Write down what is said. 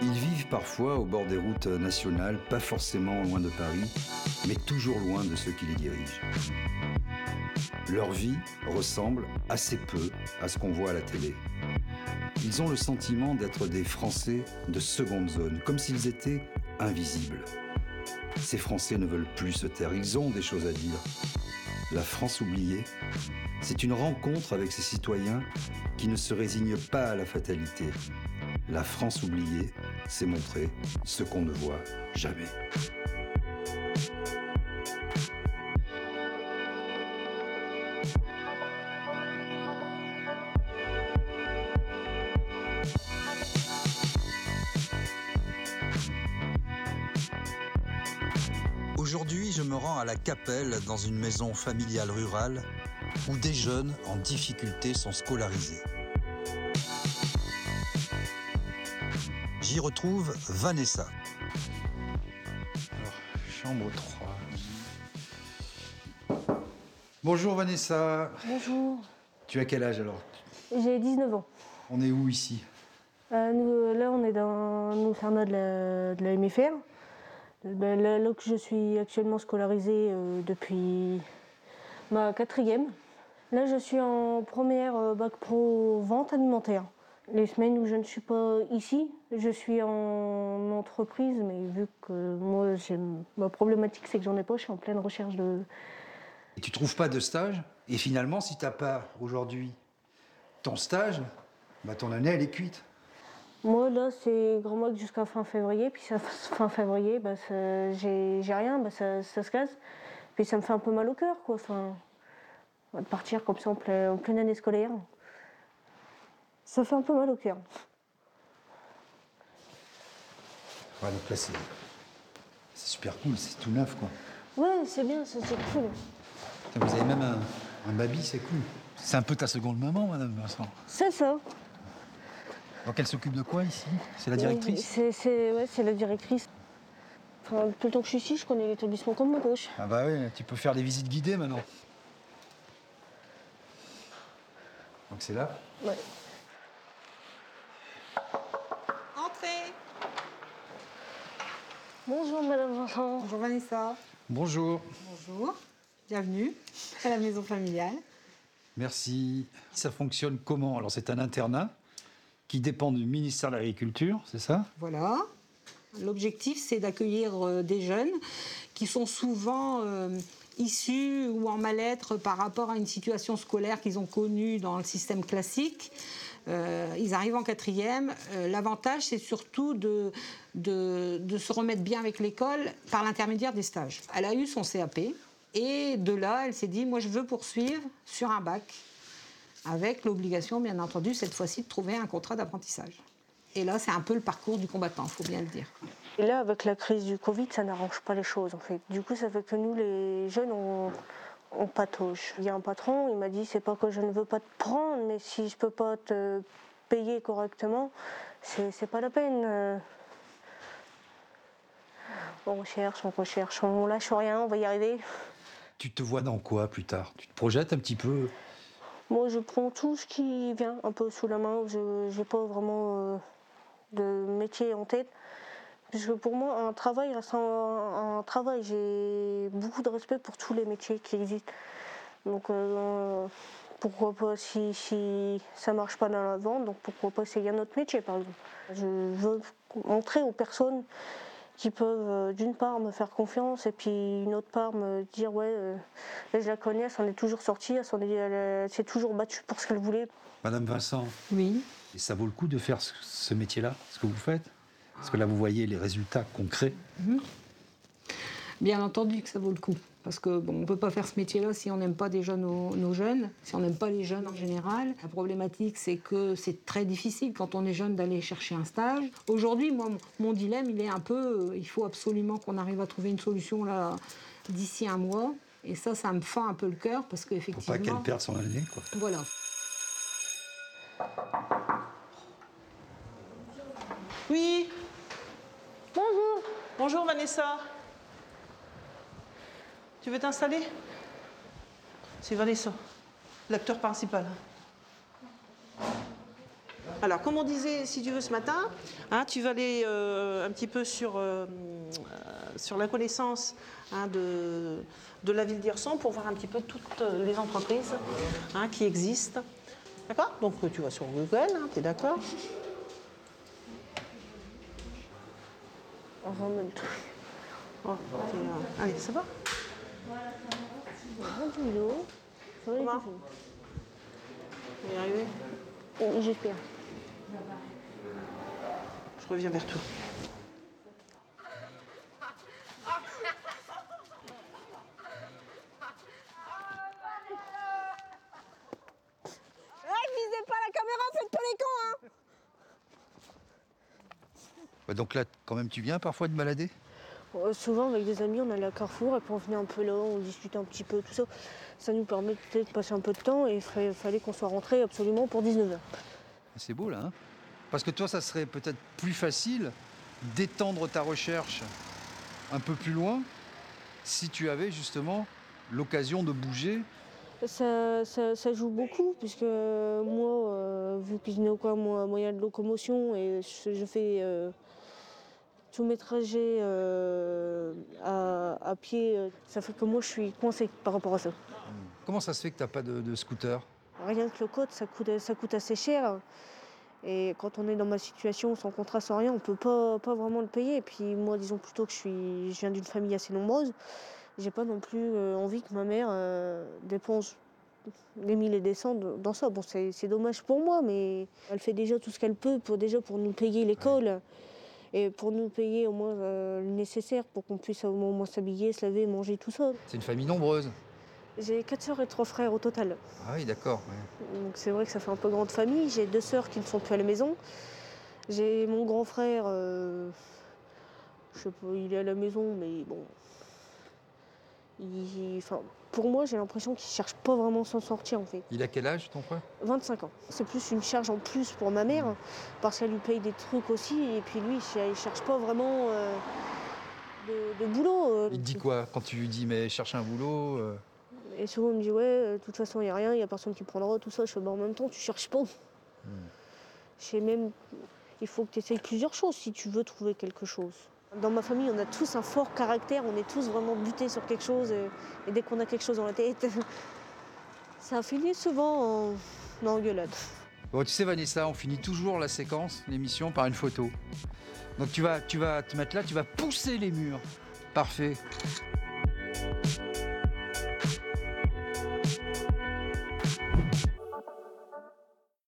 Ils vivent parfois au bord des routes nationales, pas forcément loin de Paris, mais toujours loin de ceux qui les dirigent. Leur vie ressemble assez peu à ce qu'on voit à la télé. Ils ont le sentiment d'être des Français de seconde zone, comme s'ils étaient invisibles. Ces Français ne veulent plus se taire, ils ont des choses à dire. La France oubliée, c'est une rencontre avec ces citoyens qui ne se résignent pas à la fatalité. La France oubliée, c'est montrer ce qu'on ne voit jamais. Aujourd'hui, je me rends à la Capelle dans une maison familiale rurale où des jeunes en difficulté sont scolarisés. J'y retrouve Vanessa. Alors, chambre 3. Bonjour Vanessa. Bonjour, Tu as quel âge alors? J'ai 19 ans. On est où ici? Euh, nous, là, on est dans l'internat de la, de la MFR. Ben, là, là que je suis actuellement scolarisée euh, depuis ma quatrième. Là, je suis en première euh, bac pro vente alimentaire. Les semaines où je ne suis pas ici, je suis en entreprise, mais vu que moi, ma problématique, c'est que j'en ai pas, je suis en pleine recherche de, Et tu trouves pas de stage? Et finalement, si t'as pas aujourd'hui ton stage, bah ton année elle est cuite. Moi, là, c'est grand max jusqu'à fin février. Puis ça, fin février, bah, j'ai j'ai rien, bah, ça, ça se casse. Puis ça me fait un peu mal au cœur, quoi. Enfin, de partir comme ça en, plein- en pleine année scolaire. Ça fait un peu mal au cœur. Ouais, donc là c'est super cool, c'est tout neuf quoi. Ouais, c'est bien, ça, c'est cool. Putain, Vous avez même un, un baby, c'est cool. C'est un peu ta seconde maman, Madame Vincent. C'est ça. Donc elle s'occupe de quoi ici? C'est la directrice? C'est c'est- ouais, c'est la directrice. Enfin, tout le temps que je suis ici, je connais l'établissement comme ma gauche. Ah bah oui, tu peux faire les visites guidées maintenant. Donc c'est là? Ouais. Bonjour, Madame Vincent. Bonjour Vanessa. Bonjour. Bonjour. Bienvenue à la maison familiale. Merci. Ça fonctionne comment? Alors c'est un internat qui dépend du ministère de l'Agriculture, c'est ça? Voilà. L'objectif, c'est d'accueillir euh, des jeunes qui sont souvent euh, issus ou en mal-être par rapport à une situation scolaire qu'ils ont connue dans le système classique. Euh, ils arrivent en quatrième. Euh, L'avantage, c'est surtout de, se remettre bien avec l'école par l'intermédiaire des stages. Elle a eu son CAP et de là, elle s'est dit, moi, je veux poursuivre sur un bac avec l'obligation, bien entendu, cette fois-ci, de trouver un contrat d'apprentissage. Et là, c'est un peu le parcours du combattant, il faut bien le dire. Et là, avec la crise du Covid, ça n'arrange pas les choses, en fait. Du coup, ça fait que nous, les jeunes, on, on patauge. Il y a un patron, il m'a dit, c'est pas que je ne veux pas te prendre, mais si je peux pas te payer correctement, c'est pas la peine. On recherche, on recherche, on lâche rien, on va y arriver. Tu te vois dans quoi plus tard? Tu te projettes un petit peu? Moi, je prends tout ce qui vient un peu sous la main. Je n'ai pas vraiment euh, de métier en tête. Parce que pour moi, un travail reste un, un travail. J'ai beaucoup de respect pour tous les métiers qui existent. Donc, euh, pourquoi pas, si, si ça marche pas dans la vente, donc pourquoi pas essayer un autre métier, par exemple. Je veux montrer aux personnes qui peuvent, euh, d'une part, me faire confiance et puis une autre part, me dire Ouais, euh, je la connais, elle s'en est toujours sortie, elle s'est toujours battue pour ce qu'elle voulait. Madame Vincent, Oui. et ça vaut le coup de faire ce, ce métier-là, ce que vous faites? Parce que là, vous voyez les résultats concrets. Bien entendu que ça vaut le coup. Parce que bon, on ne peut pas faire ce métier-là si on n'aime pas déjà nos, nos jeunes, si on n'aime pas les jeunes en général. La problématique, c'est que c'est très difficile quand on est jeune d'aller chercher un stage. Aujourd'hui, moi, mon- dilemme, il est un peu, euh, il faut absolument qu'on arrive à trouver une solution là d'ici un mois. Et ça, ça me fend un peu le cœur parce Pour qu'effectivement. pas qu'elle perde son année, quoi. Voilà. Oui, Bonjour Vanessa. Tu veux t'installer? C'est Vanessa, l'acteur principal. Alors, comme on disait, si tu veux, ce matin, hein, tu vas aller euh, un petit peu sur, euh, euh, la connaissance hein, de, la ville d'Hirson pour voir un petit peu toutes les entreprises hein, qui existent. D'accord? Donc, tu vas sur Google, tu es d'accord? On ramène tout. Oh, Allez, ça va boulot. Ça va les Comment On va y arriver Oh, J'espère. Je reviens vers toi. visez pas la caméra, faites pas les cons, hein Donc là, quand même, tu viens parfois de balader? Euh, Souvent, avec des amis, on allait à Carrefour et puis on venait un peu là, on discutait un petit peu, tout ça. Ça nous permet peut-être de passer un peu de temps et il fallait, fallait qu'on soit rentré absolument pour 19h. C'est beau là, hein? Parce que toi, ça serait peut-être plus facile d'étendre ta recherche un peu plus loin si tu avais justement l'occasion de bouger. Ça, ça- ça joue beaucoup, puisque moi, euh, vu que je n'ai aucun mo- moyen de locomotion et je, je fais euh, tous mes trajets euh, à, à pied, euh, ça fait que moi je suis coincée par rapport à ça. Comment ça se fait que tu n'as pas de, de scooter? Rien que le code, ça coûte, ça coûte assez cher. Et quand on est dans ma situation, sans contrat, sans rien, on peut pas, pas vraiment le payer. Et puis moi, disons plutôt que je, suis, je viens d'une famille assez nombreuse. J'ai pas non plus euh, envie que ma mère euh, dépense des mille et des cents dans ça. Bon, c'est dommage pour moi, mais elle fait déjà tout ce qu'elle peut pour, déjà pour nous payer l'école. Et pour nous payer au moins euh, le nécessaire pour qu'on puisse au moins s'habiller, se laver, manger, tout ça. C'est une famille nombreuse. J'ai quatre sœurs et trois frères au total. Ah oui, d'accord. ouais. Donc c'est vrai que ça fait un peu grande famille. J'ai deux sœurs qui ne sont plus à la maison. J'ai mon grand frère, euh, je sais pas, il est à la maison, mais bon. Il- enfin, pour moi, j'ai l'impression qu'il cherche pas vraiment à s'en sortir en fait. Il a quel âge ton frère? 25 ans. C'est plus une charge en plus pour ma mère, parce qu'elle lui paye des trucs aussi, et puis lui, il cherche pas vraiment euh, de, de boulot. euh. Il te dit quoi quand tu lui dis mais cherche un boulot euh, Et souvent, il me dit Ouais, de toute façon, il n'y a rien, il n'y a personne qui prendra, tout ça. Je fais Bah, En même temps, tu cherches pas. Je sais même, il faut que tu essayes plusieurs choses si tu veux trouver quelque chose. Dans ma famille, on a tous un fort caractère, on est tous vraiment butés sur quelque chose, et, et dès qu'on a quelque chose dans la tête, ça finit souvent en, en engueulade. Bon, tu sais, Vanessa, on finit toujours la séquence, l'émission, par une photo. Donc tu vas, tu vas te mettre là, tu vas pousser les murs. Parfait.